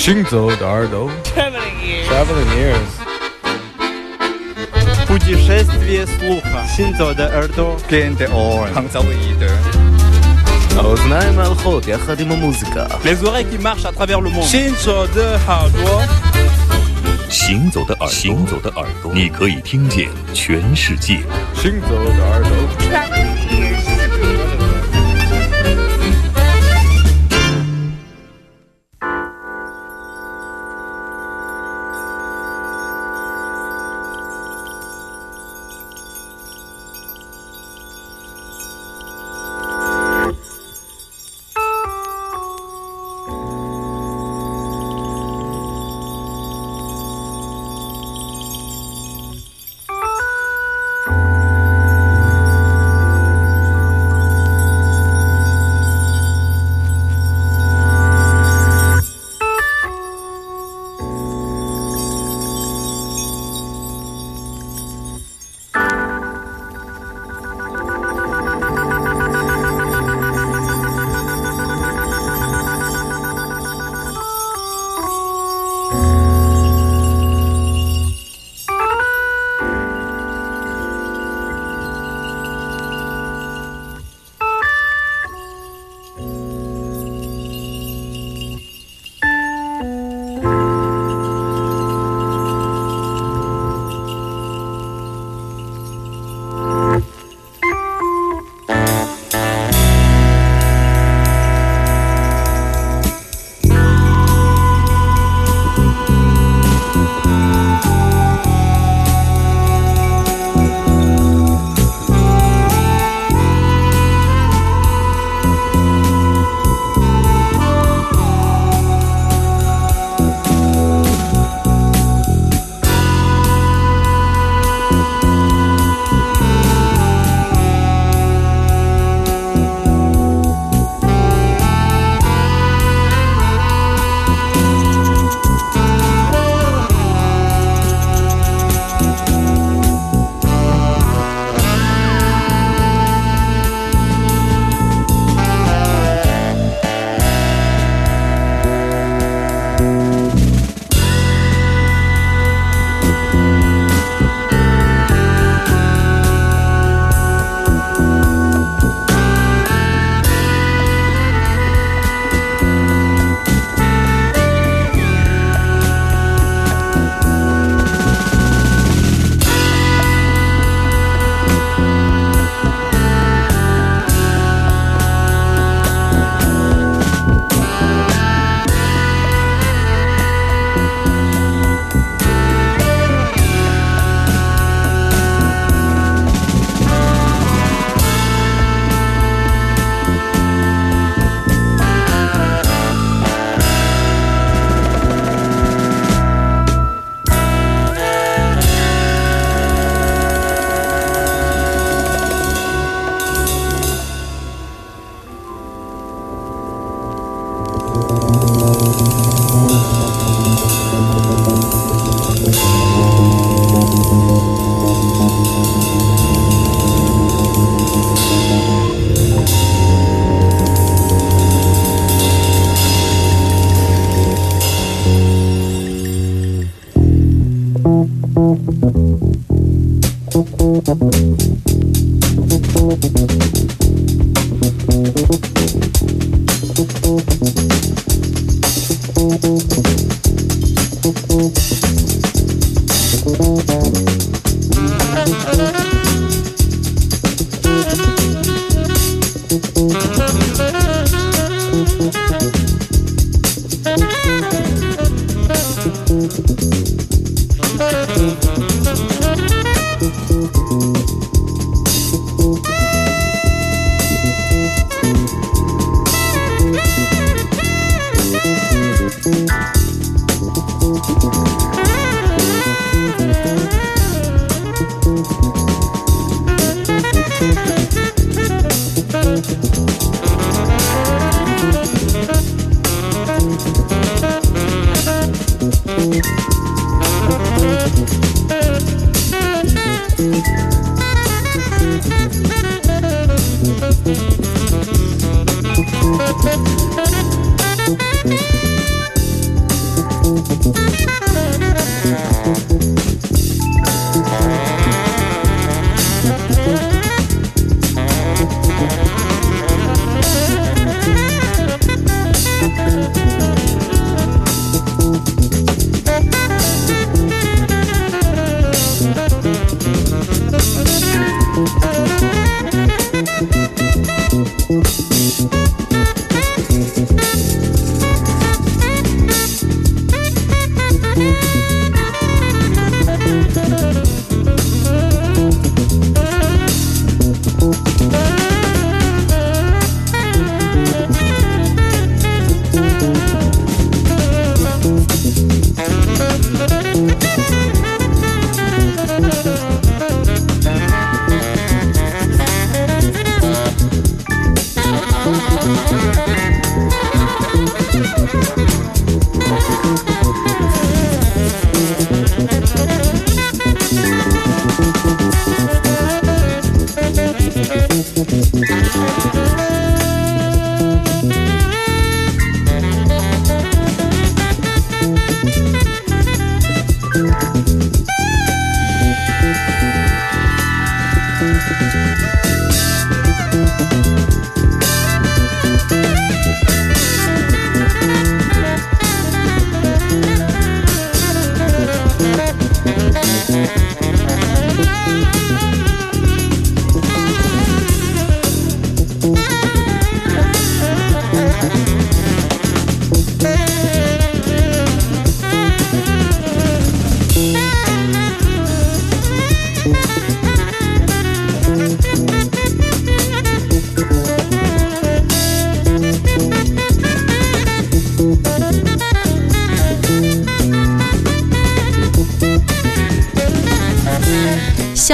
行走的耳朵 Traveling ears. Traveling ears Путешествие слуха. Синзо de耳朵. Gente on Hangzauide. האוזניים ההולכות יחד עם המוזיקה Les oreilles qui marchent à travers le monde. 行走的耳朵，行走的耳朵，行走的耳朵，你可以听见全世界。行走的耳朵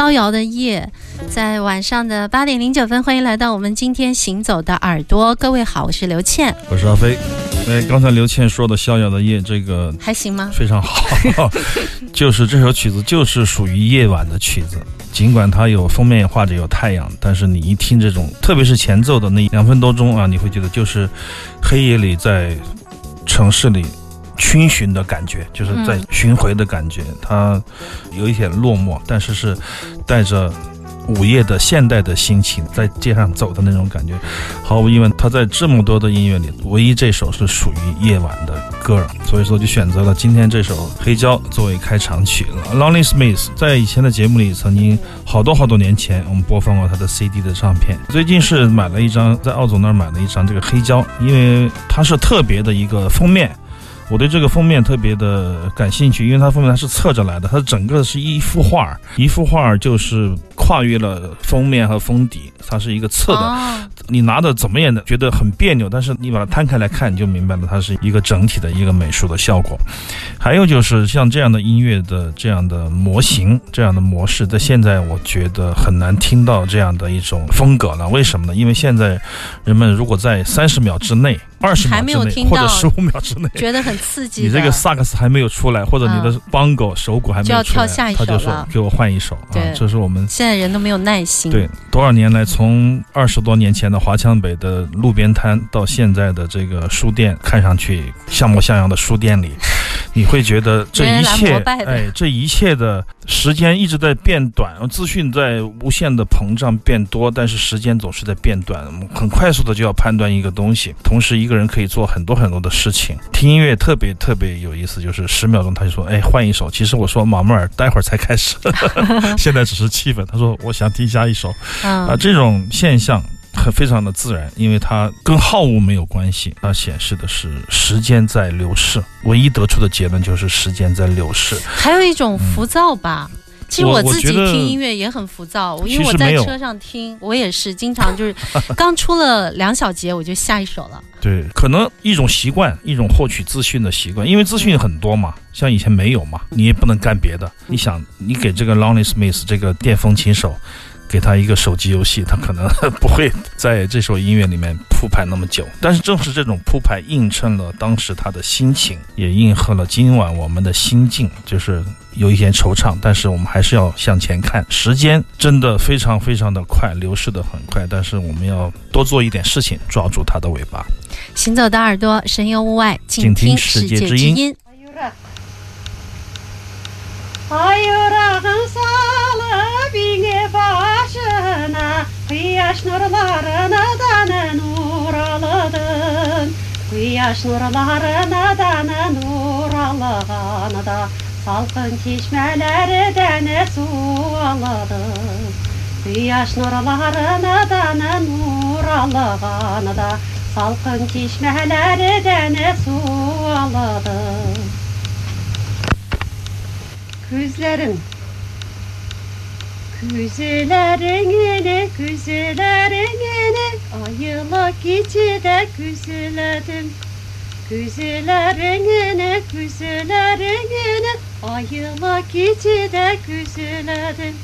逍遥的夜，在晚上的八点零九分，欢迎来到我们今天行走的耳朵。各位好，我是刘倩，我是阿飞。哎，刚才刘倩说的《逍遥的夜》这个还行吗？非常好，就是这首曲子就是属于夜晚的曲子。尽管它有封面画着有太阳，但是你一听这种，特别是前奏的那两分多钟啊，你会觉得就是黑夜里在城市里。逡巡的感觉，就是在巡回的感觉，它有一点落寞，但是是带着午夜的现代的心情在街上走的那种感觉。毫无疑问，他在这么多的音乐里，唯一这首是属于夜晚的歌，所以说就选择了今天这首《黑胶》作为开场曲了。Lonely Smith 在以前的节目里曾经好多好多年前，我们播放过他的 CD 的唱片。最近是买了一张，在奥总那儿买了一张这个黑胶，因为它是特别的一个封面。我对这个封面特别的感兴趣，因为它封面它是侧着来的，它整个是一幅画，一幅画就是跨越了封面和封底，它是一个侧的。你拿的怎么也觉得很别扭，但是你把它摊开来看，你就明白了，它是一个整体的一个美术的效果。还有就是像这样的音乐的这样的模型、这样的模式，在现在我觉得很难听到这样的一种风格了。为什么呢？因为现在人们如果在三十秒之内。二十秒之内，或者十五秒之内，觉得很刺激。你这个萨克斯还没有出来，或者你的邦狗手鼓还没有出来，他就说给我换一首啊！这是我们现在人都没有耐心。对，多少年来，从二十多年前的华强北的路边摊，到现在的这个书店，看上去像模像样的书店里。你会觉得这一切，哎，这一切的时间一直在变短，资讯在无限的膨胀变多，但是时间总是在变短，很快速的就要判断一个东西。同时，一个人可以做很多很多的事情。听音乐特别特别有意思，就是十秒钟他就说，哎，换一首。其实我说马木尔，待会儿才开始，现在只是气氛。他说我想听下一首，啊，这种现象。很非常的自然，因为它跟好物没有关系，它显示的是时间在流逝。唯一得出的结论就是时间在流逝。还有一种浮躁吧，其实我自己听音乐也很浮躁，因为我在车上听，我也是经常就是 刚出了两小节我就下一首了。对，可能一种习惯，一种获取资讯的习惯，因为资讯很多嘛，像以前没有嘛，你也不能干别的。你想，你给这个 Lonely Smith 这个电风琴手。给他一个手机游戏，他可能 不会在这首音乐里面铺排那么久。但是正是这种铺排，映衬了当时他的心情，也应和了今晚我们的心境，就是有一些惆怅。但是我们还是要向前看，时间真的非常非常的快，流逝的很快。但是我们要多做一点事情，抓住它的尾巴。行走的耳朵，神游物外，静听世界之音。Başına Kıyaş nurlarına da nur aladın. Kıyaş nurlarına da nur alağını da Salkın çeşmelerden su aladın. Kıyaş nurlarına da nur alağını da Salkın çeşmelerden su aladın. Küzlerin Küzülerini küzülerini ayıla içi de küzüledim Küzülerini küzülerini ayıla içi de küzüledim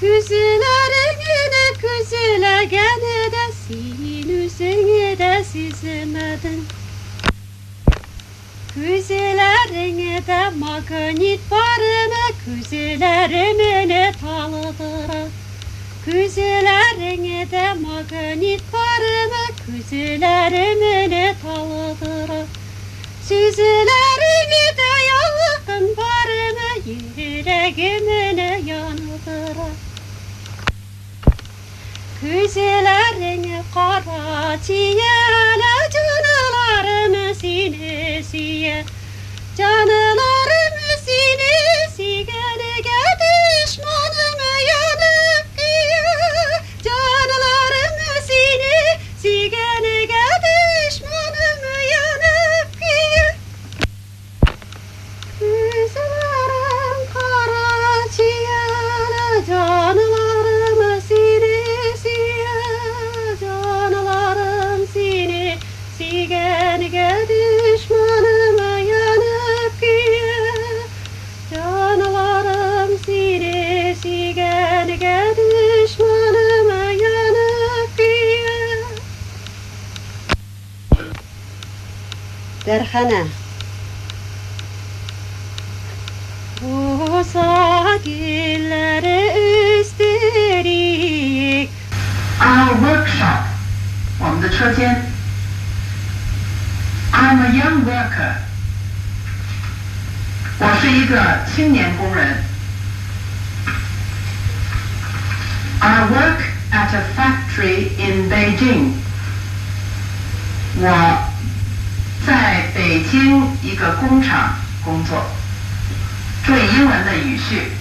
Küzülerini küzüle gene de. Sizin üzerine de sizemedim Küzelerine de magnit varını Küzelerine talıdır? Küzelerine de magnit varını Küzelerine talıdır? Süzelerine de yakın varını Yüreğimine yanıdır. Küzelerine kara çiğeler sinesi ye Canılarım sinesi gele I'm a young worker，我是一个青年工人。I work at a factory in Beijing，我在北京一个工厂工作。注意英文的语序。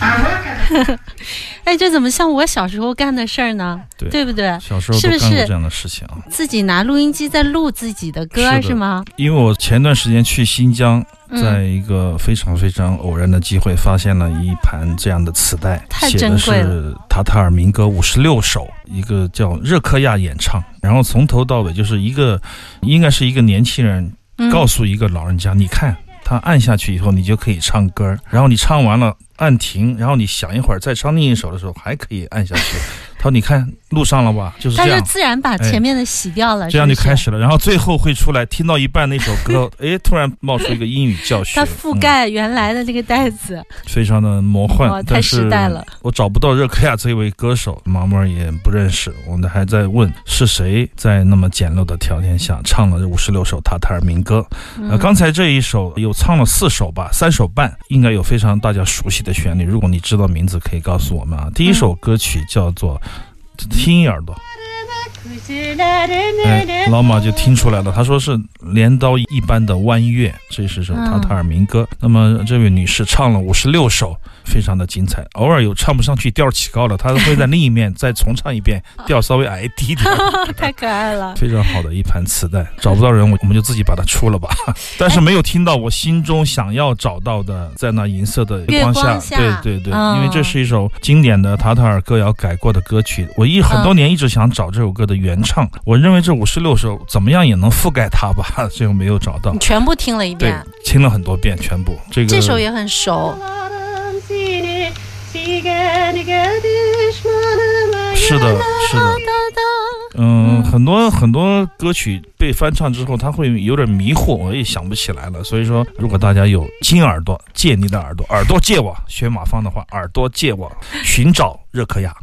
I work at 哎，这怎么像我小时候干的事儿呢？对对不对？小时候是不是这样的事情啊。自己拿录音机在录自己的歌是吗？因为我前段时间去新疆，嗯在一个非常非常偶然的机会，发现了一盘这样的磁带，太写的是塔塔尔民歌五十六首，一个叫热克亚演唱，然后从头到尾就是一个，应该是一个年轻人嗯告诉一个老人家，你看他按下去以后，你就可以唱歌，然后你唱完了按停，然后你想一会儿再唱另一首的时候还可以按下去。他说：“你看录上了吧？就是他就这样。”自然把前面的洗掉了，这样就开始了，然后最后会出来，听到一半那首歌，哎，突然冒出一个英语教学，它覆嗯盖原来的这个袋子，非常的魔幻，哦太时代了。我找不到热克亚这位歌手，毛毛也不认识，我们还在问是谁在那么简陋的条件下唱了五十六首塔塔尔民歌。嗯呃，刚才这一首有唱了四首吧，三首半，应该有非常大家熟悉的旋律。如果你知道名字，可以告诉我们啊。第一首歌曲叫做《听一耳朵》。哎，老马就听出来了，他说是镰刀一般的弯月，这是首塔塔尔民歌。那么这位女士唱了五十六首，非常的精彩。偶尔有唱不上去，调起高了，他会在另一面再重唱一遍，调稍微矮低一点。太可爱了。非常好的一盘磁带，找不到人，我我们就自己把它出了吧。但是没有听到我心中想要找到的，在那银色的月光下，光下对对对，嗯因为这是一首经典的塔塔尔歌谣改过的歌曲。我一很多年一直想找这首歌的原唱，我认为这五十六首怎么样也能覆盖它吧，最后没有找到你。全部听了一对遍，，听了很多遍，全部这个这首也很熟。是的，是的。嗯，很多很多歌曲被翻唱之后，他会有点迷惑，我也想不起来了。所以说，如果大家有金耳朵，借你的耳朵，耳朵借我，学马芳的话，耳朵借我，寻找热可雅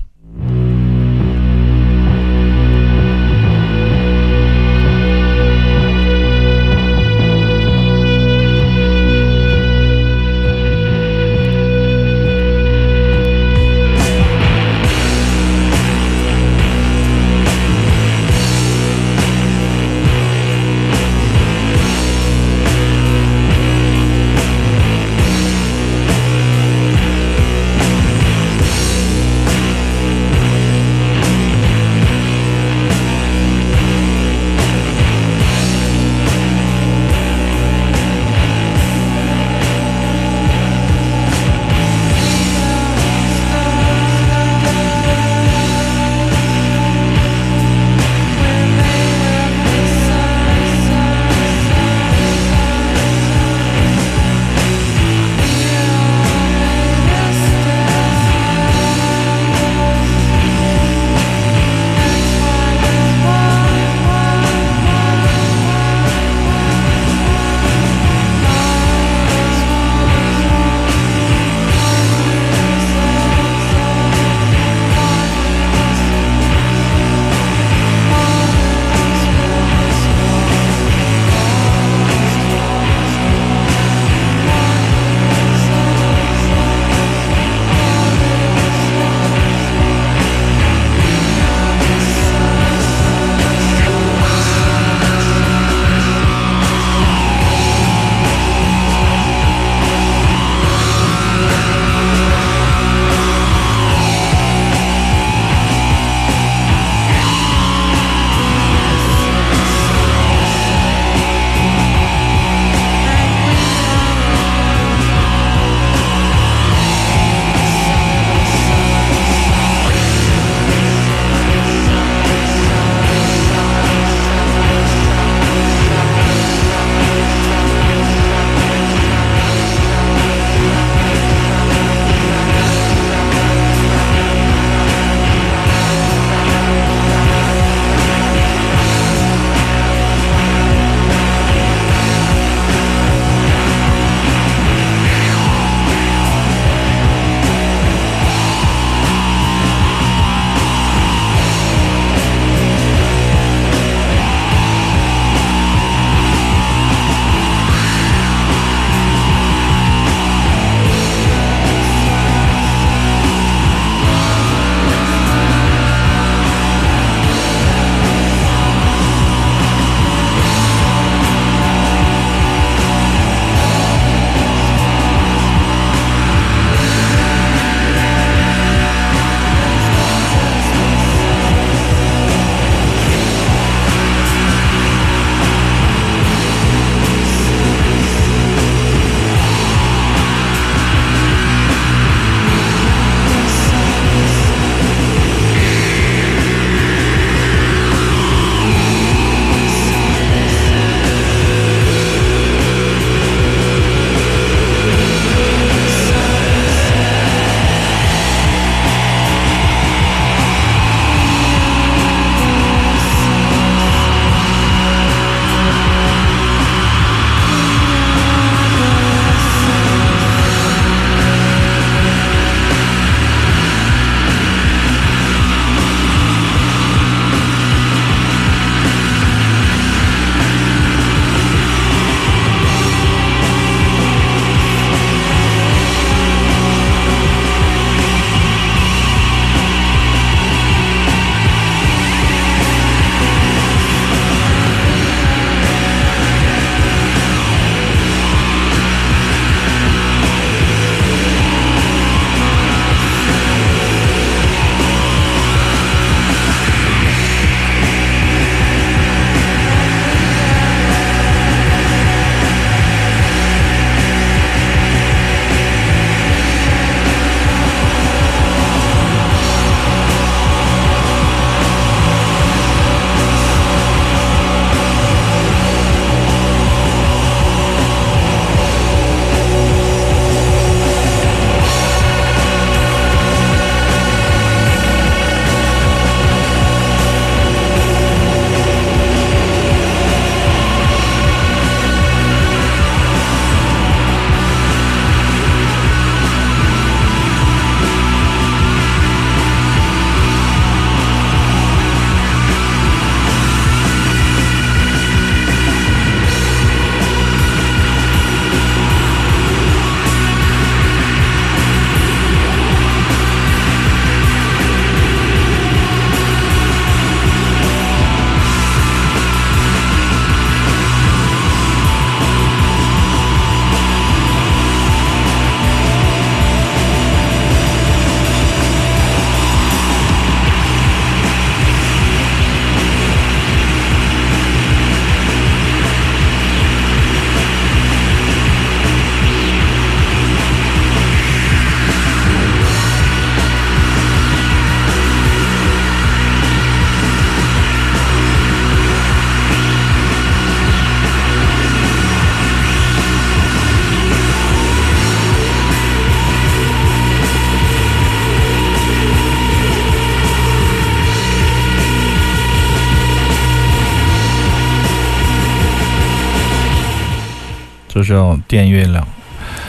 亚。这叫《电月亮》，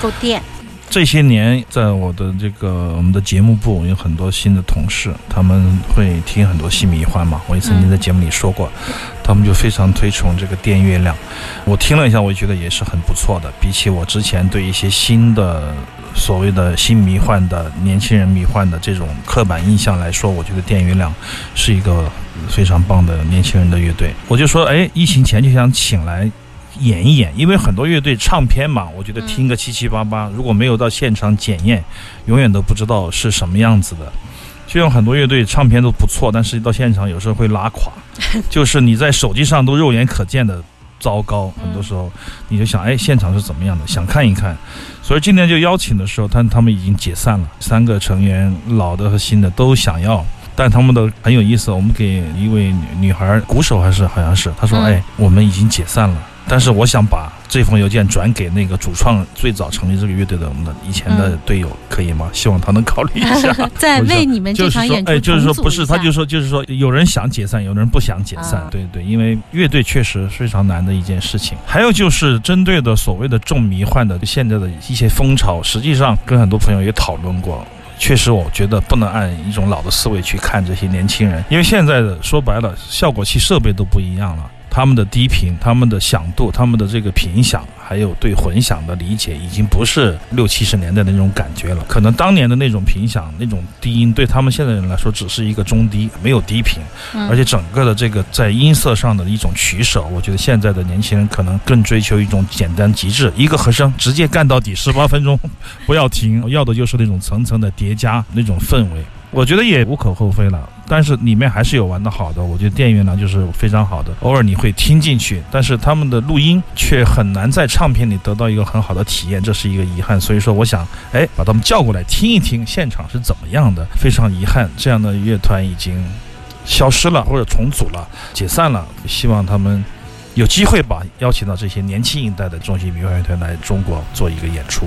够电。这些年，在我的这个我们的节目部有很多新的同事，他们会听很多新迷幻嘛。我也曾经在节目里说过，他们就非常推崇这个《电月亮》。我听了一下，我觉得也是很不错的。比起我之前对一些新的所谓的新迷幻的年轻人迷幻的这种刻板印象来说，我觉得《电月亮》是一个非常棒的年轻人的乐队。我就说，哎，疫情前就想请来。演一演，因为很多乐队唱片嘛，我觉得听个七七八八，如果没有到现场检验，永远都不知道是什么样子的。就像很多乐队唱片都不错，但是到现场有时候会拉垮，就是你在手机上都肉眼可见的糟糕。很多时候你就想，哎，现场是怎么样的？想看一看。所以今天就邀请的时候，他他们已经解散了，三个成员老的和新的都想要，但他们的很有意思。我们给一位女孩鼓手还是好像是，她说，哎，我们已经解散了。但是我想把这封邮件转给那个主创最早成立这个乐队的我们的以前的队友，可以吗？希望他能考虑一下，在为你们这场演出哎，就是说不是，他就说就是说，有人想解散，有人不想解散，对对，因为乐队确实非常难的一件事情。还有就是针对的所谓的重迷幻的现在的一些风潮，实际上跟很多朋友也讨论过，确实我觉得不能按一种老的思维去看这些年轻人，因为现在的说白了，效果器设备都不一样了。他们的低频、他们的响度、他们的这个频响，还有对混响的理解，已经不是六七十年代的那种感觉了。可能当年的那种频响、那种低音，对他们现在人来说，只是一个中低，没有低频。而且整个的这个在音色上的一种取舍，我觉得现在的年轻人可能更追求一种简单极致，一个和声直接干到底，十八分钟不要停，要的就是那种层层的叠加那种氛围。我觉得也无可厚非了，但是里面还是有玩的好的。我觉得电影院呢就是非常好的，偶尔你会听进去，但是他们的录音却很难在唱片里得到一个很好的体验，这是一个遗憾。所以说，我想，哎，把他们叫过来听一听现场是怎么样的。非常遗憾，这样的乐团已经消失了，或者重组了、解散了。希望他们有机会吧，邀请到这些年轻一代的中型民乐团来中国做一个演出。